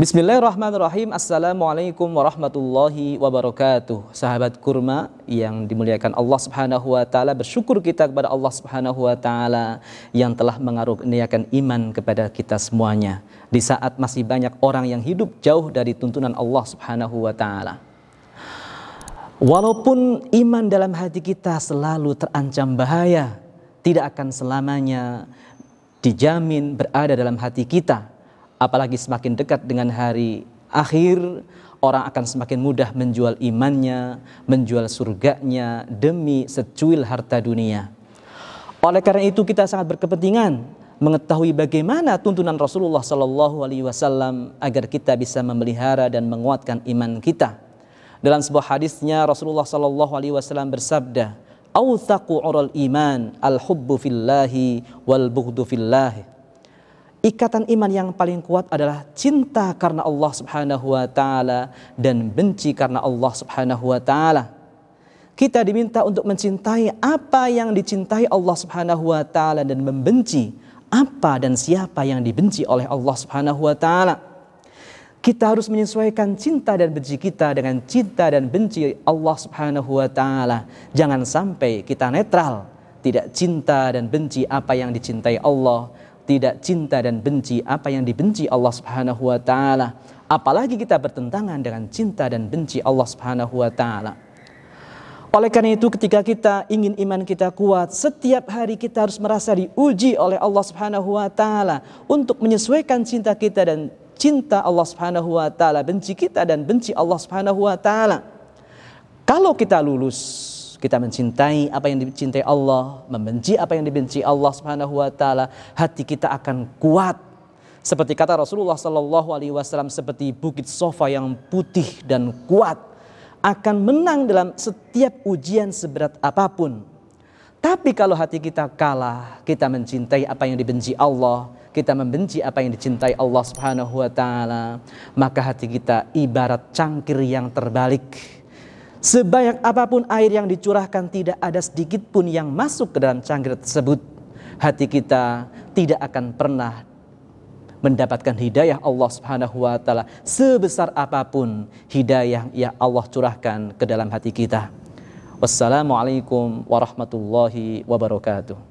Bismillahirrahmanirrahim. Assalamualaikum warahmatullahi wabarakatuh. Sahabat kurma yang dimuliakan Allah Subhanahu wa taala, bersyukur kita kepada Allah Subhanahu wa taala yang telah mengaruniakan iman kepada kita semuanya di saat masih banyak orang yang hidup jauh dari tuntunan Allah Subhanahu wa taala. Walaupun iman dalam hati kita selalu terancam bahaya, tidak akan selamanya dijamin berada dalam hati kita apalagi semakin dekat dengan hari akhir orang akan semakin mudah menjual imannya, menjual surganya demi secuil harta dunia. Oleh karena itu kita sangat berkepentingan mengetahui bagaimana tuntunan Rasulullah Sallallahu Alaihi Wasallam agar kita bisa memelihara dan menguatkan iman kita. Dalam sebuah hadisnya Rasulullah Sallallahu Alaihi Wasallam bersabda, "Awthaqu ural iman al-hubbu fillahi wal bughdu fillahi." Ikatan iman yang paling kuat adalah cinta karena Allah Subhanahu wa taala dan benci karena Allah Subhanahu wa taala. Kita diminta untuk mencintai apa yang dicintai Allah Subhanahu wa taala dan membenci apa dan siapa yang dibenci oleh Allah Subhanahu wa taala. Kita harus menyesuaikan cinta dan benci kita dengan cinta dan benci Allah Subhanahu wa taala. Jangan sampai kita netral, tidak cinta dan benci apa yang dicintai Allah tidak cinta dan benci apa yang dibenci Allah Subhanahu wa taala, apalagi kita bertentangan dengan cinta dan benci Allah Subhanahu wa taala. Oleh karena itu ketika kita ingin iman kita kuat, setiap hari kita harus merasa diuji oleh Allah Subhanahu wa taala untuk menyesuaikan cinta kita dan cinta Allah Subhanahu wa taala, benci kita dan benci Allah Subhanahu wa taala. Kalau kita lulus kita mencintai apa yang dicintai Allah, membenci apa yang dibenci Allah Subhanahu wa taala, hati kita akan kuat. Seperti kata Rasulullah sallallahu alaihi wasallam seperti bukit sofa yang putih dan kuat akan menang dalam setiap ujian seberat apa pun. Tapi kalau hati kita kalah, kita mencintai apa yang dibenci Allah, kita membenci apa yang dicintai Allah Subhanahu wa taala, maka hati kita ibarat cangkir yang terbalik Sebanyak apa pun air yang dicurahkan tidak ada sedikit pun yang masuk ke dalam cangkir tersebut. Hati kita tidak akan pernah mendapatkan hidayah Allah Subhanahu wa taala sebesar apa pun hidayah yang Allah curahkan ke dalam hati kita. Wassalamualaikum warahmatullahi wabarakatuh.